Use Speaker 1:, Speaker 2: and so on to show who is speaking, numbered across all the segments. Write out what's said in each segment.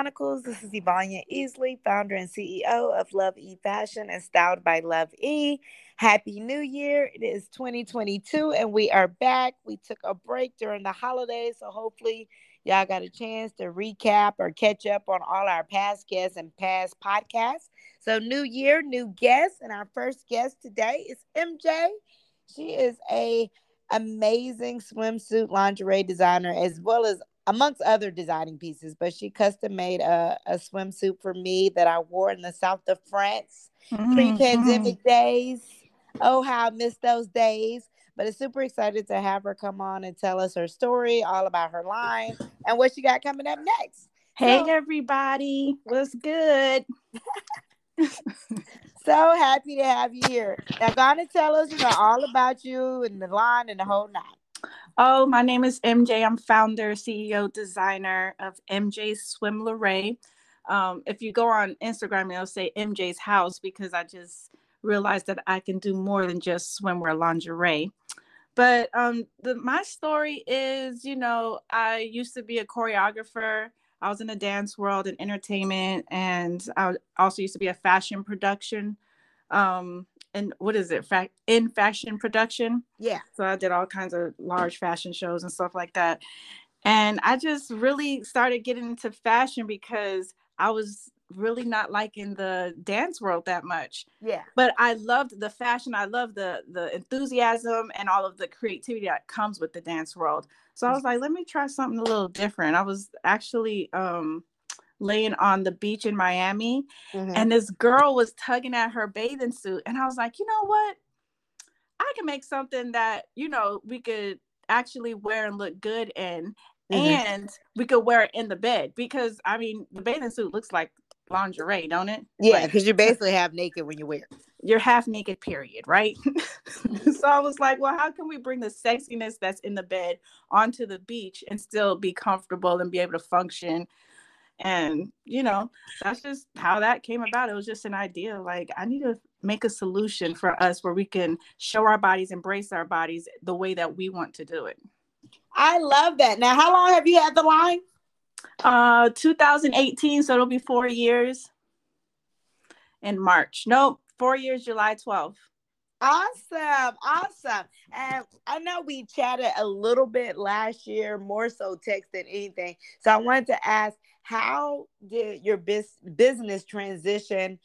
Speaker 1: Chronicles. This is Ivania Easley, founder and CEO of Love E Fashion and Styled by Love E. Happy New Year. It is 2022 and we are back. We took a break during the holidays, so hopefully y'all got a chance to recap or catch up on all our past guests and past podcasts. So, new year, new guests, and our first guest today is MJ. She is a amazing swimsuit lingerie designer as well as amongst other designing pieces, but she custom made a, a swimsuit for me that I wore in the south of France mm-hmm. pre pandemic days. Oh, how I miss those days. But it's super excited to have her come on and tell us her story, all about her line, and what she got coming up next.
Speaker 2: Hey, so, everybody. What's good?
Speaker 1: so happy to have you here. Now, gonna tell us, you know, all about you and the line and the whole nine.
Speaker 2: Oh, my name is MJ. I'm founder, CEO, designer of MJ Swimwear. Um, if you go on Instagram, it'll say MJ's house because I just realized that I can do more than just swimwear lingerie. But um, the, my story is, you know, I used to be a choreographer. I was in the dance world and entertainment, and I also used to be a fashion production um, and what is it fa- in fashion production?
Speaker 1: Yeah.
Speaker 2: So i did all kinds of large fashion shows and stuff like that. And i just really started getting into fashion because i was really not liking the dance world that much.
Speaker 1: Yeah.
Speaker 2: But i loved the fashion. I loved the the enthusiasm and all of the creativity that comes with the dance world. So i was like let me try something a little different. I was actually um laying on the beach in Miami, mm-hmm. and this girl was tugging at her bathing suit, and I was like, you know what? I can make something that you know we could actually wear and look good in, mm-hmm. and we could wear it in the bed because I mean the bathing suit looks like lingerie, don't it?
Speaker 1: Yeah, because like, you're basically half naked when you wear it.
Speaker 2: You're half naked, period, right? so I was like, well, how can we bring the sexiness that's in the bed onto the beach and still be comfortable and be able to function and you know that's just how that came about. It was just an idea like i need to make a solution for us where we can show our bodies embrace our bodies the way that we want to do it.
Speaker 1: I love that. Now how long have you had the line?
Speaker 2: Uh 2018 so it'll be four years. In march. Nope four years july 12th
Speaker 1: Awesome, awesome. And I know we chatted a little bit last year, more so text than anything. So I wanted to ask, how did your bis- business transition?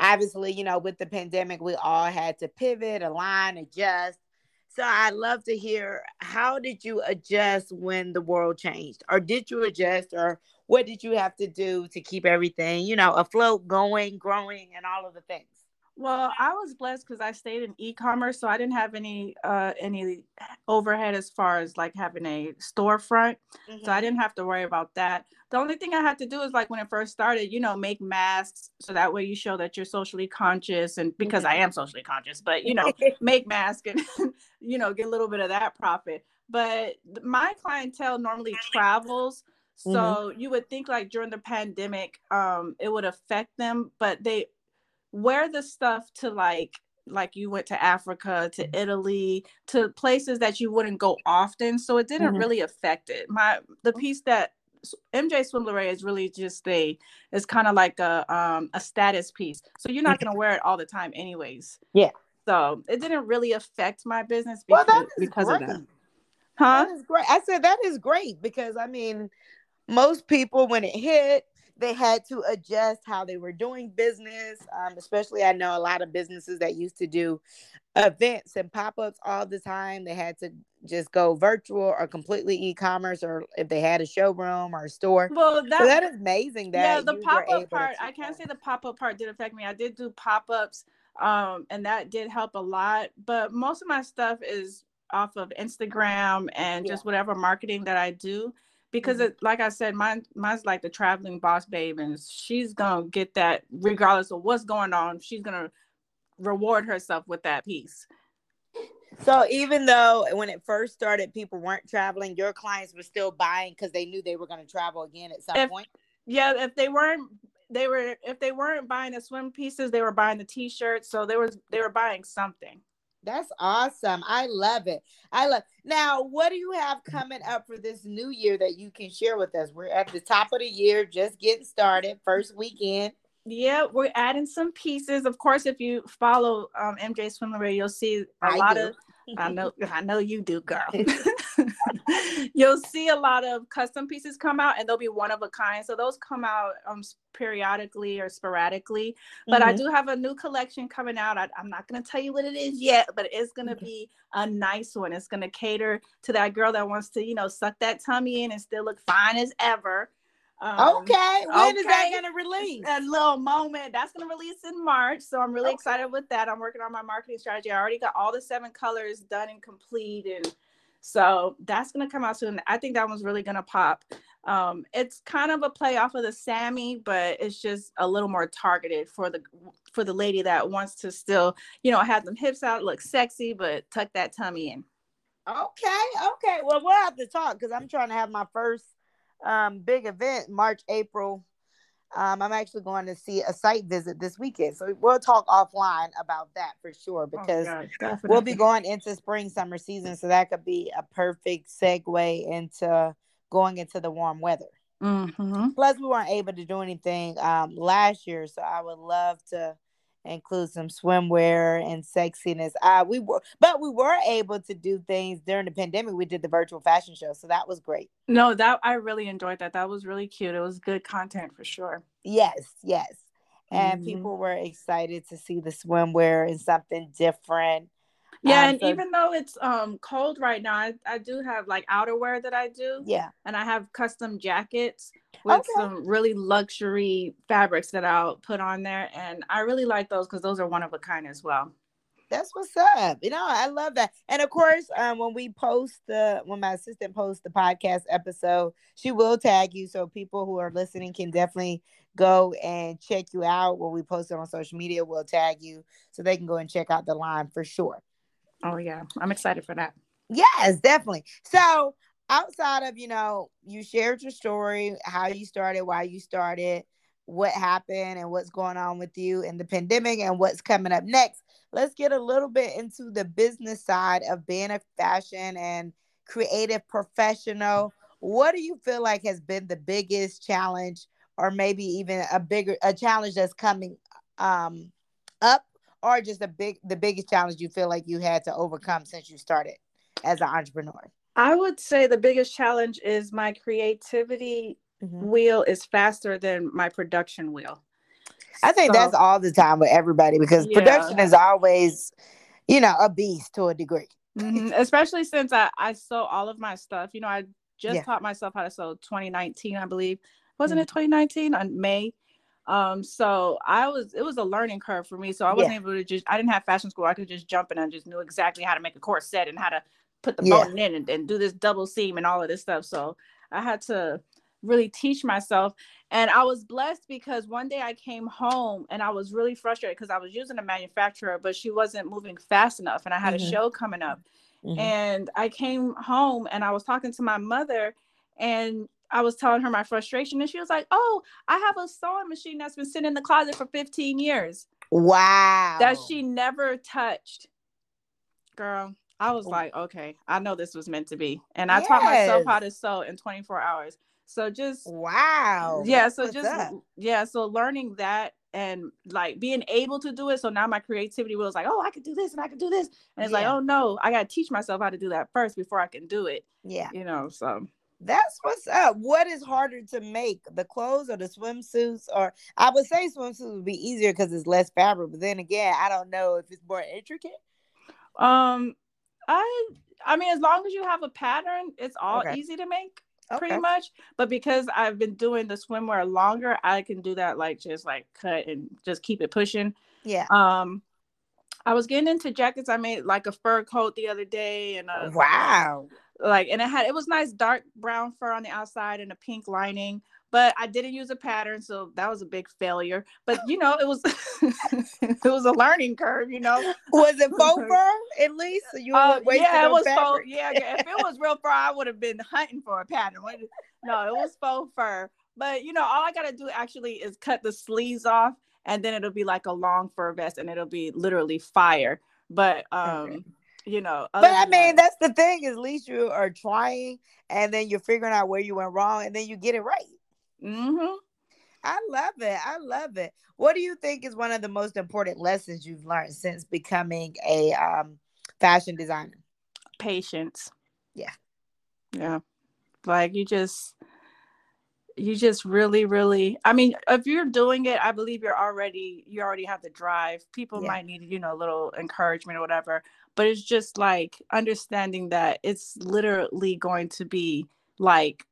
Speaker 1: Obviously, you know, with the pandemic, we all had to pivot, align, adjust. So I'd love to hear how did you adjust when the world changed? Or did you adjust or what did you have to do to keep everything, you know, afloat, going, growing, and all of the things?
Speaker 2: Well, I was blessed because I stayed in e-commerce, so I didn't have any uh any overhead as far as like having a storefront. Mm-hmm. So I mm-hmm. didn't have to worry about that. The only thing I had to do is like when it first started, you know, make masks so that way you show that you're socially conscious and because mm-hmm. I am socially conscious, but you know, make masks and you know, get a little bit of that profit. But my clientele normally travels. So mm-hmm. you would think like during the pandemic, um, it would affect them, but they wear the stuff to like like you went to Africa, to mm-hmm. Italy, to places that you wouldn't go often. So it didn't mm-hmm. really affect it. My the piece that MJ Swim is really just a it's kind of like a um a status piece. So you're not gonna wear it all the time anyways.
Speaker 1: Yeah.
Speaker 2: So it didn't really affect my business because, well, because
Speaker 1: of that. Huh? That is great. I said that is great because I mean most people when it hit they had to adjust how they were doing business. Um, especially, I know a lot of businesses that used to do events and pop ups all the time. They had to just go virtual or completely e commerce, or if they had a showroom or a store.
Speaker 2: Well,
Speaker 1: that, so that is amazing. That
Speaker 2: yeah, the pop up part. I can't say the pop up part did affect me. I did do pop ups, um, and that did help a lot. But most of my stuff is off of Instagram and yeah. just whatever marketing that I do because mm-hmm. it, like I said, mine mine's like the traveling boss babe, and she's gonna get that regardless of what's going on. She's gonna reward herself with that piece.
Speaker 1: So even though when it first started, people weren't traveling, your clients were still buying because they knew they were going to travel again at some
Speaker 2: if,
Speaker 1: point.
Speaker 2: Yeah, if they weren't, they were if they weren't buying the swim pieces, they were buying the t-shirts. So they was they were buying something.
Speaker 1: That's awesome. I love it. I love. Now, what do you have coming up for this new year that you can share with us? We're at the top of the year, just getting started, first weekend.
Speaker 2: Yeah, we're adding some pieces. Of course, if you follow um, MJ Swimwear, you'll see a I lot do. of. I know, I know you do, girl. You'll see a lot of custom pieces come out, and they'll be one of a kind. So those come out um, periodically or sporadically. But mm-hmm. I do have a new collection coming out. I, am not going to tell you what it is yet, but it's going to mm-hmm. be a nice one. It's going to cater to that girl that wants to, you know, suck that tummy in and still look fine as ever.
Speaker 1: Um, okay, when okay. is that going to release?
Speaker 2: A little moment. That's going to release in March, so I'm really okay. excited with that. I'm working on my marketing strategy. I already got all the seven colors done and complete, and so that's going to come out soon. I think that one's really going to pop. Um, it's kind of a play off of the Sammy, but it's just a little more targeted for the for the lady that wants to still, you know, have them hips out, look sexy, but tuck that tummy in.
Speaker 1: Okay, okay. Well, we'll have to talk because I'm trying to have my first um, big event March, April. Um, I'm actually going to see a site visit this weekend. So we'll talk offline about that for sure oh, because oh, we'll be going into spring, summer season. So that could be a perfect segue into going into the warm weather. Mm-hmm. Plus, we weren't able to do anything um, last year. So I would love to include some swimwear and sexiness. Uh, we were, but we were able to do things during the pandemic. We did the virtual fashion show, so that was great.
Speaker 2: No, that I really enjoyed that. That was really cute. It was good content for sure.
Speaker 1: Yes, yes, and mm-hmm. people were excited to see the swimwear and something different.
Speaker 2: Yeah, um, and so, even though it's um cold right now, I, I do have like outerwear that I do.
Speaker 1: Yeah.
Speaker 2: And I have custom jackets with okay. some really luxury fabrics that I'll put on there. And I really like those because those are one of a kind as well.
Speaker 1: That's what's up. You know, I love that. And of course, um, when we post the when my assistant posts the podcast episode, she will tag you so people who are listening can definitely go and check you out. When we post it on social media, we'll tag you so they can go and check out the line for sure.
Speaker 2: Oh yeah, I'm excited for that.
Speaker 1: Yes, definitely. So outside of you know, you shared your story, how you started, why you started, what happened, and what's going on with you in the pandemic, and what's coming up next. Let's get a little bit into the business side of being a fashion and creative professional. What do you feel like has been the biggest challenge, or maybe even a bigger a challenge that's coming um, up or just a big the biggest challenge you feel like you had to overcome since you started as an entrepreneur?
Speaker 2: I would say the biggest challenge is my creativity mm-hmm. wheel is faster than my production wheel.
Speaker 1: I think so, that's all the time with everybody because yeah. production is always, you know, a beast to a degree.
Speaker 2: Mm-hmm. Especially since I, I sew all of my stuff. You know, I just yeah. taught myself how to sew 2019, I believe. Wasn't mm-hmm. it 2019 on May? Um, so I was it was a learning curve for me. So I wasn't yeah. able to just I didn't have fashion school. I could just jump in and just knew exactly how to make a corset and how to put the yeah. in and, and do this double seam and all of this stuff. So I had to really teach myself. And I was blessed because one day I came home and I was really frustrated because I was using a manufacturer, but she wasn't moving fast enough. And I had mm-hmm. a show coming up. Mm-hmm. And I came home and I was talking to my mother and I was telling her my frustration, and she was like, "Oh, I have a sewing machine that's been sitting in the closet for 15 years.
Speaker 1: Wow,
Speaker 2: that she never touched." Girl, I was oh. like, "Okay, I know this was meant to be," and I yes. taught myself how to sew in 24 hours. So just
Speaker 1: wow,
Speaker 2: yeah. So What's just yeah. So learning that and like being able to do it. So now my creativity was like, oh, I could do this and I could do this. And it's yeah. like, oh no, I gotta teach myself how to do that first before I can do it.
Speaker 1: Yeah.
Speaker 2: You know, so
Speaker 1: that's what's up. What is harder to make, the clothes or the swimsuits? Or I would say swimsuits would be easier because it's less fabric. But then again, I don't know if it's more intricate.
Speaker 2: Um, I I mean, as long as you have a pattern, it's all okay. easy to make. Okay. Pretty much, but because I've been doing the swimwear longer, I can do that like just like cut and just keep it pushing.
Speaker 1: Yeah.
Speaker 2: Um, I was getting into jackets. I made like a fur coat the other day, and uh,
Speaker 1: wow,
Speaker 2: like and it had it was nice dark brown fur on the outside and a pink lining but i didn't use a pattern so that was a big failure. But you know it was it was a learning curve you know?
Speaker 1: Was it faux fur at least? You uh,
Speaker 2: yeah it was faux yeah if it was real fur i would have been hunting for a pattern. No it was faux fur. But you know all i gotta do actually is cut the sleeves off and then it'll be like a long fur vest and it'll be literally fire. But um okay. You know
Speaker 1: but i mean that, that's the thing is at least you are trying and then you're figuring out where you went wrong and then you get it right. Mm-hmm. i love it i love it. What do you think is one of the most important lessons you've learned since becoming a um, fashion designer?
Speaker 2: Patience.
Speaker 1: Yeah.
Speaker 2: Yeah. Like you just you just really really i mean if you're doing it i believe you're already you already have the drive. People yeah. might need you know a little encouragement or whatever but it's just like understanding that it's literally going to be like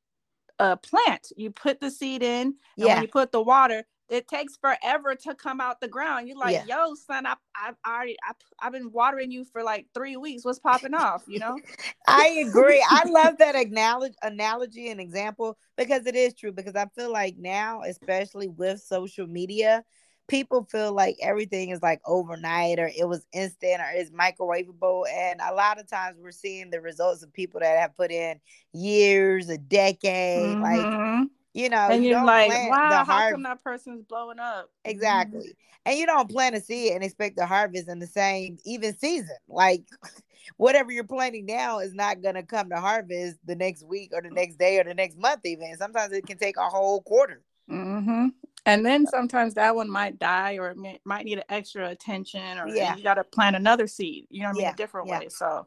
Speaker 2: a plant you put the seed in and yeah. when you put the water it takes forever to come out the ground. You're like, yeah. yo, son, I, I, I already, I, I've been watering you for like three weeks. What's popping off? You know?
Speaker 1: I agree. I love that analogy, analogy and example because it is true. Because I feel like now, especially with social media, people feel like everything is like overnight or it was instant or it's microwavable. And a lot of times we're seeing the results of people that have put in years, a decade, mm-hmm. like you know,
Speaker 2: and you are like, wow, how come that person's blowing up?
Speaker 1: Mm-hmm. Exactly. Mm-hmm. And you don't plan to see it and expect the harvest in the same even season. Like whatever you're planting now is not gonna come to harvest the next week or the next day or the next month. Even sometimes it can take a whole quarter.
Speaker 2: Mm-hmm. And then sometimes that one might die or may, might need an extra attention, or yeah. you got to plant another seed. You know what I mean? Yeah. A different yeah. way. So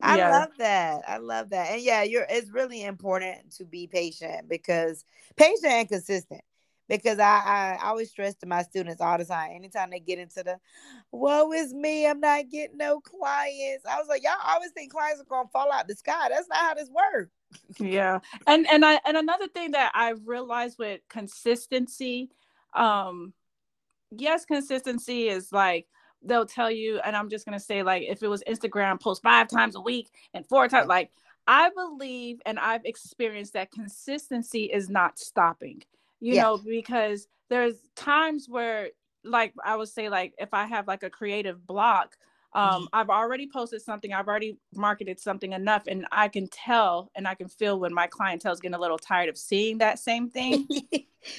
Speaker 1: I yeah. love that. I love that. And yeah, you're it's really important to be patient because patient and consistent. Because I, I always stress to my students all the time, anytime they get into the woe is me, I'm not getting no clients. I was like, y'all always think clients are gonna fall out the sky. That's not how this works.
Speaker 2: Yeah. And and I and another thing that I've realized with consistency, um, yes, consistency is like they'll tell you, and I'm just gonna say like if it was Instagram, post five times a week and four times, like I believe and I've experienced that consistency is not stopping. You yeah. know, because there's times where like I would say like if I have like a creative block, um, mm-hmm. I've already posted something, I've already marketed something enough, and I can tell and I can feel when my clientele is getting a little tired of seeing that same thing.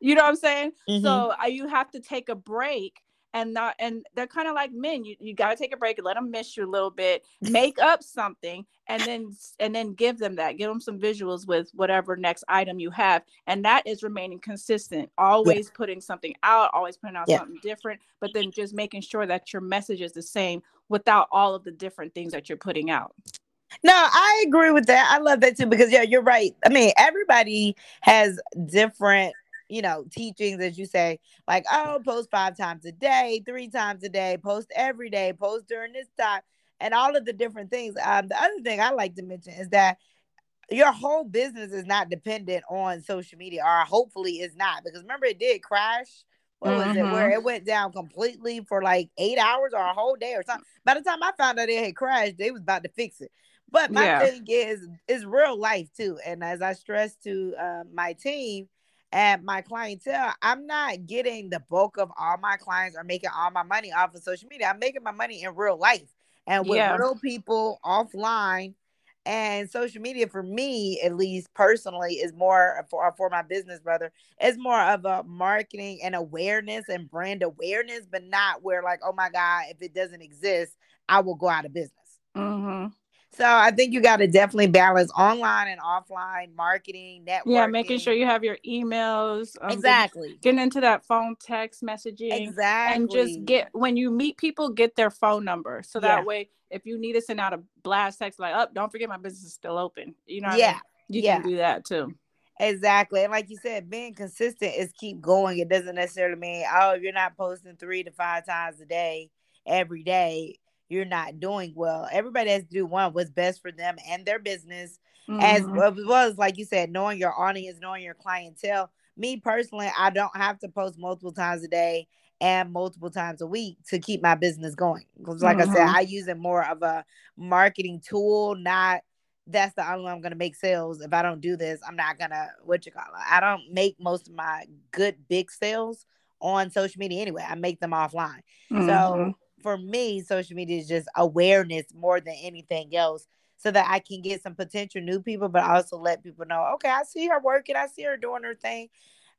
Speaker 2: you know what I'm saying? Mm-hmm. So uh, you have to take a break and not and they're kind of like men you, you got to take a break and let them miss you a little bit make up something and then and then give them that give them some visuals with whatever next item you have and that is remaining consistent always yeah. putting something out always putting out yeah. something different but then just making sure that your message is the same without all of the different things that you're putting out
Speaker 1: no, I agree with that. I love that too because yeah, you're right. I mean, everybody has different you know, teachings, as you say, like, oh, post five times a day, three times a day, post every day, post during this time, and all of the different things. Um, the other thing I like to mention is that your whole business is not dependent on social media, or hopefully is not, because remember it did crash. What was mm-hmm. it? Where mm-hmm. it went down completely for like eight hours or a whole day or something. By the time I found out it had crashed, they was about to fix it. But my yeah. thing is, is real life too. And as I stress to uh, my team, and my clientele, I'm not getting the bulk of all my clients or making all my money off of social media. I'm making my money in real life and with yeah. real people offline. And social media for me, at least personally, is more for for my business brother. It's more of a marketing and awareness and brand awareness, but not where like, oh my god, if it doesn't exist, I will go out of business. Mm-hmm. So I think you got to definitely balance online and offline marketing, networking.
Speaker 2: Yeah, making sure you have your emails.
Speaker 1: Um, exactly.
Speaker 2: Getting, getting, into that phone text messaging.
Speaker 1: Exactly.
Speaker 2: And just get when you meet people, get their phone number. So that yeah. way, if you need to send out a blast text like, "Oh, don't forget my business is still open," you know. yeah. I mean? You yeah. can do that too.
Speaker 1: Exactly. And like you said, being consistent is keep going. It doesn't necessarily mean, oh, you're not posting three to five times a day every day you're not doing well. Everybody has to do one what's best for them and their business, mm-hmm. as well as like you said, knowing your audience, knowing your clientele. Me personally, I don't have to post multiple times a day and multiple times a week to keep my business going. Because, like mm-hmm. I said, mm-hmm. I use it more of a marketing tool, not that's the only way I'm gonna make sales. If I don't do this, I'm not gonna what you call it. I don't make most of my good big sales on social media anyway. I make them offline. Mm-hmm. So for me, social media is just awareness more than anything else so that I can get some potential new people, but also let people know, okay, I see her working, I see her doing her thing.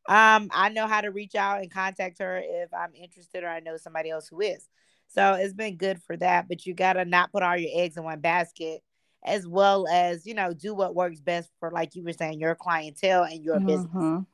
Speaker 1: Um, I know how to reach out and contact her if I'm interested or I know somebody else who is. So it's been good for that, but you gotta not put all your eggs in one basket, as well as you know do what works best for, like you were saying, your clientele and your mm-hmm. business.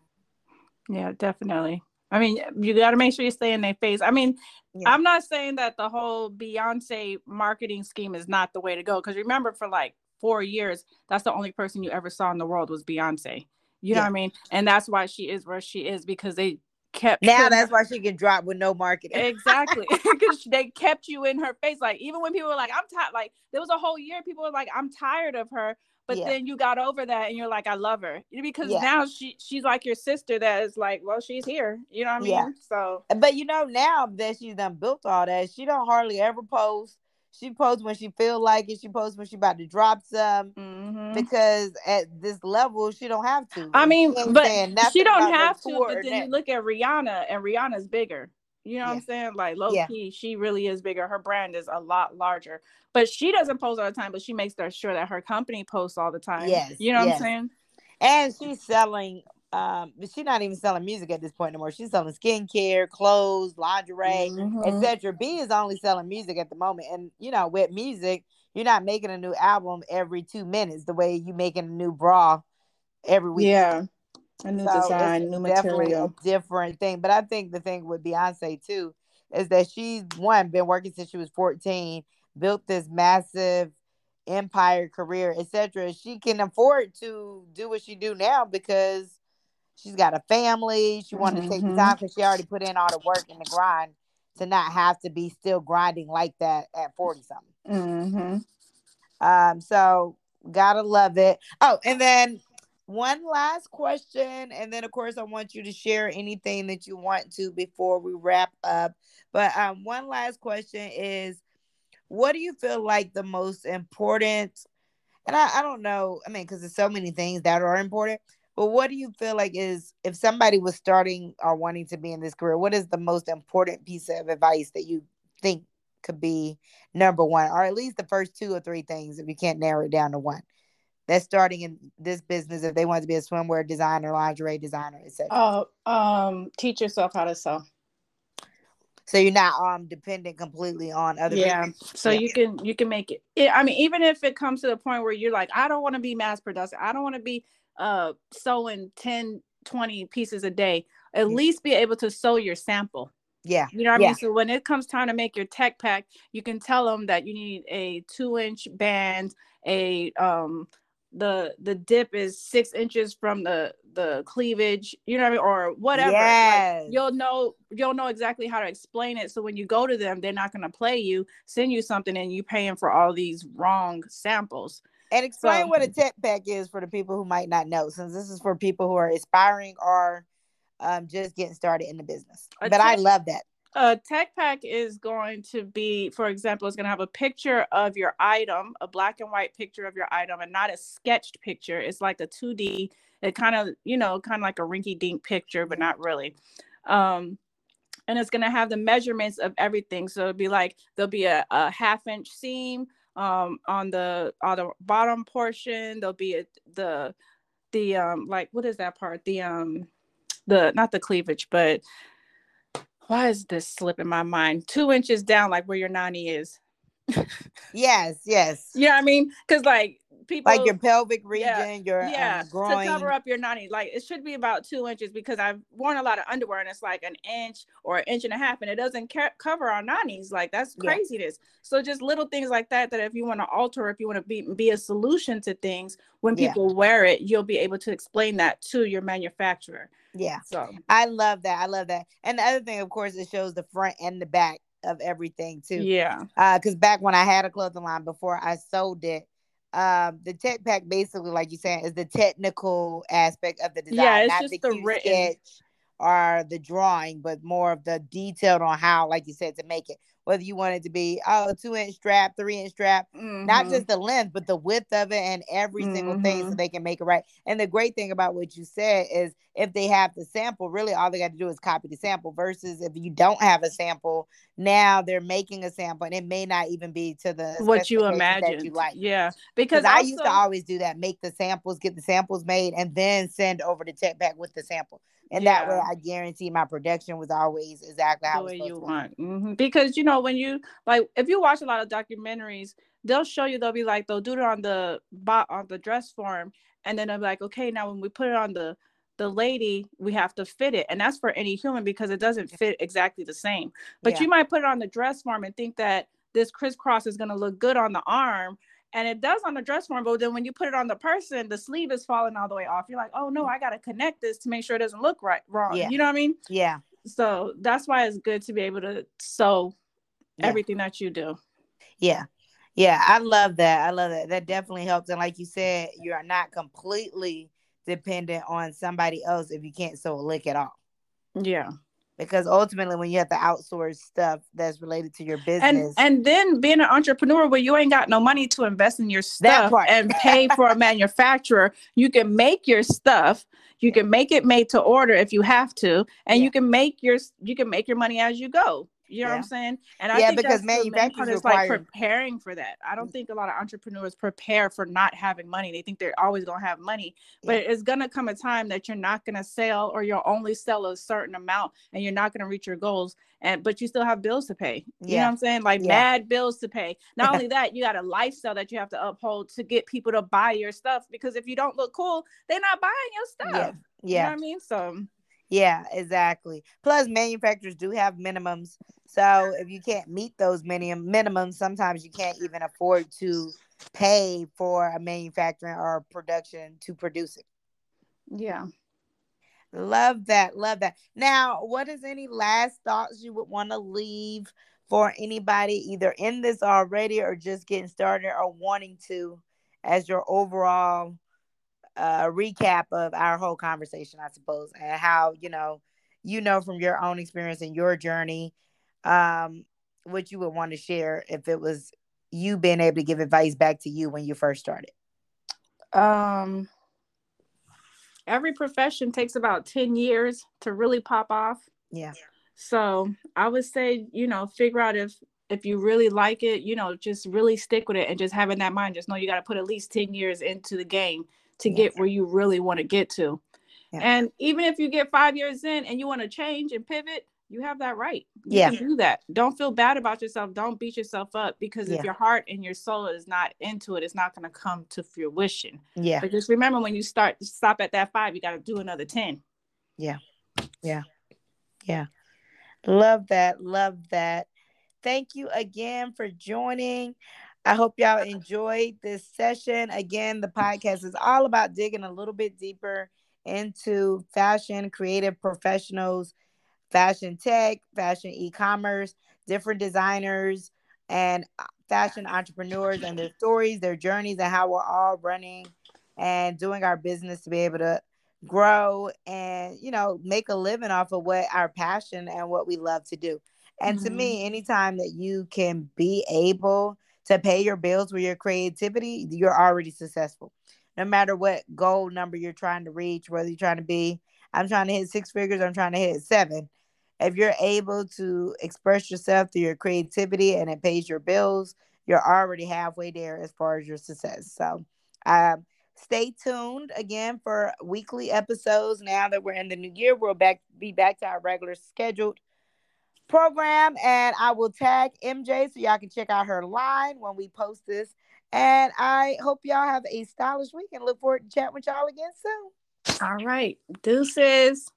Speaker 2: Yeah, definitely. I mean, you got to make sure you stay in their face. I mean, yeah. I'm not saying that the whole Beyonce marketing scheme is not the way to go. Because remember, for like four years, that's the only person you ever saw in the world was Beyonce. You know yeah. what I mean? And that's why she is where she is because they kept
Speaker 1: now that's why she can drop with no marketing
Speaker 2: exactly because they kept you in her face like even when people were like i'm tired like there was a whole year people were like i'm tired of her but yeah. then you got over that and you're like i love her because yeah. now she she's like your sister that is like well she's here you know what i mean yeah. so
Speaker 1: but you know now that she's done built all that she don't hardly ever post she posts when she feel like it. She posts when she about to drop some mm-hmm. because at this level she don't have to.
Speaker 2: I mean, but she don't have to. But then you look at Rihanna, and Rihanna's bigger. You know yeah. what I'm saying? Like low yeah. key, she really is bigger. Her brand is a lot larger. But she doesn't post all the time, but she makes sure that her company posts all the time. Yes. You know yes. what I'm saying?
Speaker 1: And she's selling um, but she's not even selling music at this point anymore. She's selling skincare, clothes, lingerie, mm-hmm. etc. B is only selling music at the moment, and you know, with music, you're not making a new album every two minutes the way you making a new bra every week.
Speaker 2: Yeah, a new so design, new material,
Speaker 1: different thing. But I think the thing with Beyonce too is that she's one been working since she was 14, built this massive empire career, etc. She can afford to do what she do now because she's got a family. She wanted mm-hmm. to take the mm-hmm. time because she already put in all the work and the grind to not have to be still grinding like that at 40 something. Mm-hmm. Um, so gotta love it. Oh, and then one last question, and then of course I want you to share anything that you want to before we wrap up. But um, one last question is what do you feel like the most important? And I, I don't know, I mean, because there's so many things that are important, but what do you feel like is if somebody was starting or wanting to be in this career, what is the most important piece of advice that you think could be number one, or at least the first two or three things if you can't narrow it down to one? That's starting in this business if they want to be a swimwear designer, lingerie designer, etc.
Speaker 2: Oh, um, teach yourself how to sew.
Speaker 1: So you're not um dependent completely on other
Speaker 2: yeah. People. So yeah. you can you can make it. I mean, even if it comes to the point where you're like, I don't want to be mass production. I don't want to be uh sewing 10 20 pieces a day at yeah. least be able to sew your sample
Speaker 1: yeah
Speaker 2: you know what
Speaker 1: yeah.
Speaker 2: i mean so when it comes time to make your tech pack you can tell them that you need a two inch band a um the the dip is six inches from the the cleavage you know what I mean? or whatever yes. like, you'll know you'll know exactly how to explain it so when you go to them they're not going to play you send you something and you paying for all these wrong samples
Speaker 1: and explain so, what a tech pack is for the people who might not know, since this is for people who are aspiring or um, just getting started in the business. But tech, I love that.
Speaker 2: A tech pack is going to be, for example, it's going to have a picture of your item, a black and white picture of your item, and not a sketched picture. It's like a 2D, it kind of, you know, kind of like a rinky dink picture, but not really. Um, and it's going to have the measurements of everything. So it'll be like there'll be a, a half inch seam, um on the on the bottom portion there'll be a, the the um like what is that part the um the not the cleavage but why is this slipping my mind? Two inches down like where your nanny is.
Speaker 1: Yes yes.
Speaker 2: Yeah i mean? Because like people
Speaker 1: like your pelvic region, yeah, your yeah, um, groin.
Speaker 2: to cover up your nanny. Like it should be about two inches because I've worn a lot of underwear and it's like an inch or an inch and a half, and it doesn't ca- cover our nannies. Like that's craziness. Yeah. So just little things like that. That if you want to alter, if you want to be be a solution to things, when people yeah. wear it, you'll be able to explain that to your manufacturer.
Speaker 1: Yeah. So I love that. I love that. And the other thing, of course, it shows the front and the back of everything too.
Speaker 2: Yeah.
Speaker 1: Uh, because back when I had a clothing line before I sold it, um, the tech pack basically, like you saying, is the technical aspect of the design, yeah, it's just the, the written sketch or the drawing, but more of the detailed on how, like you said, to make it whether you want it to be oh two inch strap, three inch strap, mm-hmm. not just the length, but the width of it and every mm-hmm. single thing so mm-hmm. they can make it right. And the great thing about what you said is if they have the sample, really all they got to do is copy the sample versus if you don't have a sample, now they're making a sample and it may not even be to the
Speaker 2: what you imagine you like. Yeah.
Speaker 1: Because also, I used to always do that, make the samples, get the samples made, and then send over the tech pack with the sample and yeah. that way I guarantee my production was always exactly how
Speaker 2: you want. Mm-hmm. Because you know when you like if you watch a lot of documentaries, they'll show you they'll be like they'll do it on the bot on the dress form, and then they'll be like, okay, now when we put it on the the lady, we have to fit it. And that's for any human because it doesn't fit exactly the same. But yeah. you might put it on the dress form and think that this crisscross is going to look good on the arm. And it does on the dress form, but then when you put it on the person, the sleeve is falling all the way off. You're like, oh no, mm. I got to connect this to make sure it doesn't look right wrong. Yeah. You know what I mean?
Speaker 1: Yeah.
Speaker 2: So that's why it's good to be able to sew yeah. everything that you do.
Speaker 1: Yeah. Yeah, I love that. I love that. That definitely helps. And like you said, you're not completely dependent on somebody else if you can't sew a lick at all.
Speaker 2: Yeah.
Speaker 1: Because ultimately, when you have to outsource stuff that's related to your business,
Speaker 2: and and then being an entrepreneur where you ain't got no money to invest in your stuff and pay for a manufacturer, you can make your stuff. You can make it made to order if you have to, and yeah. you can make your you can make your money as you go. You know yeah. what I'm saying? And I
Speaker 1: yeah, think because manufacturers is
Speaker 2: like preparing for that. I don't mm. think a lot of entrepreneurs prepare for not having money. They think they're always gonna have money, but yeah. it's gonna come a time that you're not gonna sell or you'll only sell a certain amount and you're not gonna reach your goals. And but you still have bills to pay. You yeah. know what I'm saying? Like mad bills to pay. Not only that, you got a lifestyle that you have to uphold to get people to buy your stuff because if you don't look cool, they're not buying your stuff.
Speaker 1: Yeah. yeah.
Speaker 2: You know what I mean? So
Speaker 1: yeah, exactly. Plus, manufacturers do have minimums. So if you can't meet those minimum minimums, sometimes you can't even afford to pay for a manufacturing or production to produce it.
Speaker 2: Yeah.
Speaker 1: Love that. Love that. Now, what is any last thoughts you would want to leave for anybody either in this already or just getting started or wanting to as your overall a recap of our whole conversation, I suppose, and how you know, you know from your own experience and your journey, um, what you would want to share if it was you being able to give advice back to you when you first started.
Speaker 2: Um, every profession takes about ten years to really pop off.
Speaker 1: Yeah.
Speaker 2: So I would say, you know, figure out if if you really like it, you know, just really stick with it and just having that mind. Just know you got to put at least 10 years into the game to yes. get where you really want to get to. Yeah. And even if you get five years in and you want to change and pivot, you have that right. You
Speaker 1: yeah.
Speaker 2: do that. Don't feel bad about yourself. Don't beat yourself up because yeah. if your heart and your soul is not into it, it's not going to come to fruition.
Speaker 1: Yeah.
Speaker 2: But just remember when you start stop at that five, you got to do another 10.
Speaker 1: Yeah. Yeah. Yeah. Love that. Love that. Thank you again for joining. I hope y'all enjoyed this session. Again, the podcast is all about digging a little bit deeper into fashion, creative professionals, fashion tech, fashion e commerce, different designers, and uh, fashion entrepreneurs and their stories, their journeys, and how we're all running and doing our business to be able to grow and, you know, make a living off of what our passion and what we love to do. And mm-hmm. to me, anytime that you can be able to pay your bills with your creativity, you're already successful. No matter what goal number you're trying to reach, whether you're trying to be, I'm trying to hit six figures, I'm trying to hit seven. If you're able to express yourself through your creativity and it pays your bills, you're already halfway there as far as your success. So, um, stay tuned again for weekly episodes. Now that we're in the new year, we'll back be back to our regular scheduled program and I will tag MJ so y'all can check out her line when we post this. And I hope y'all have a stylish week and look forward to chatting with y'all again soon.
Speaker 2: All right. Deuces.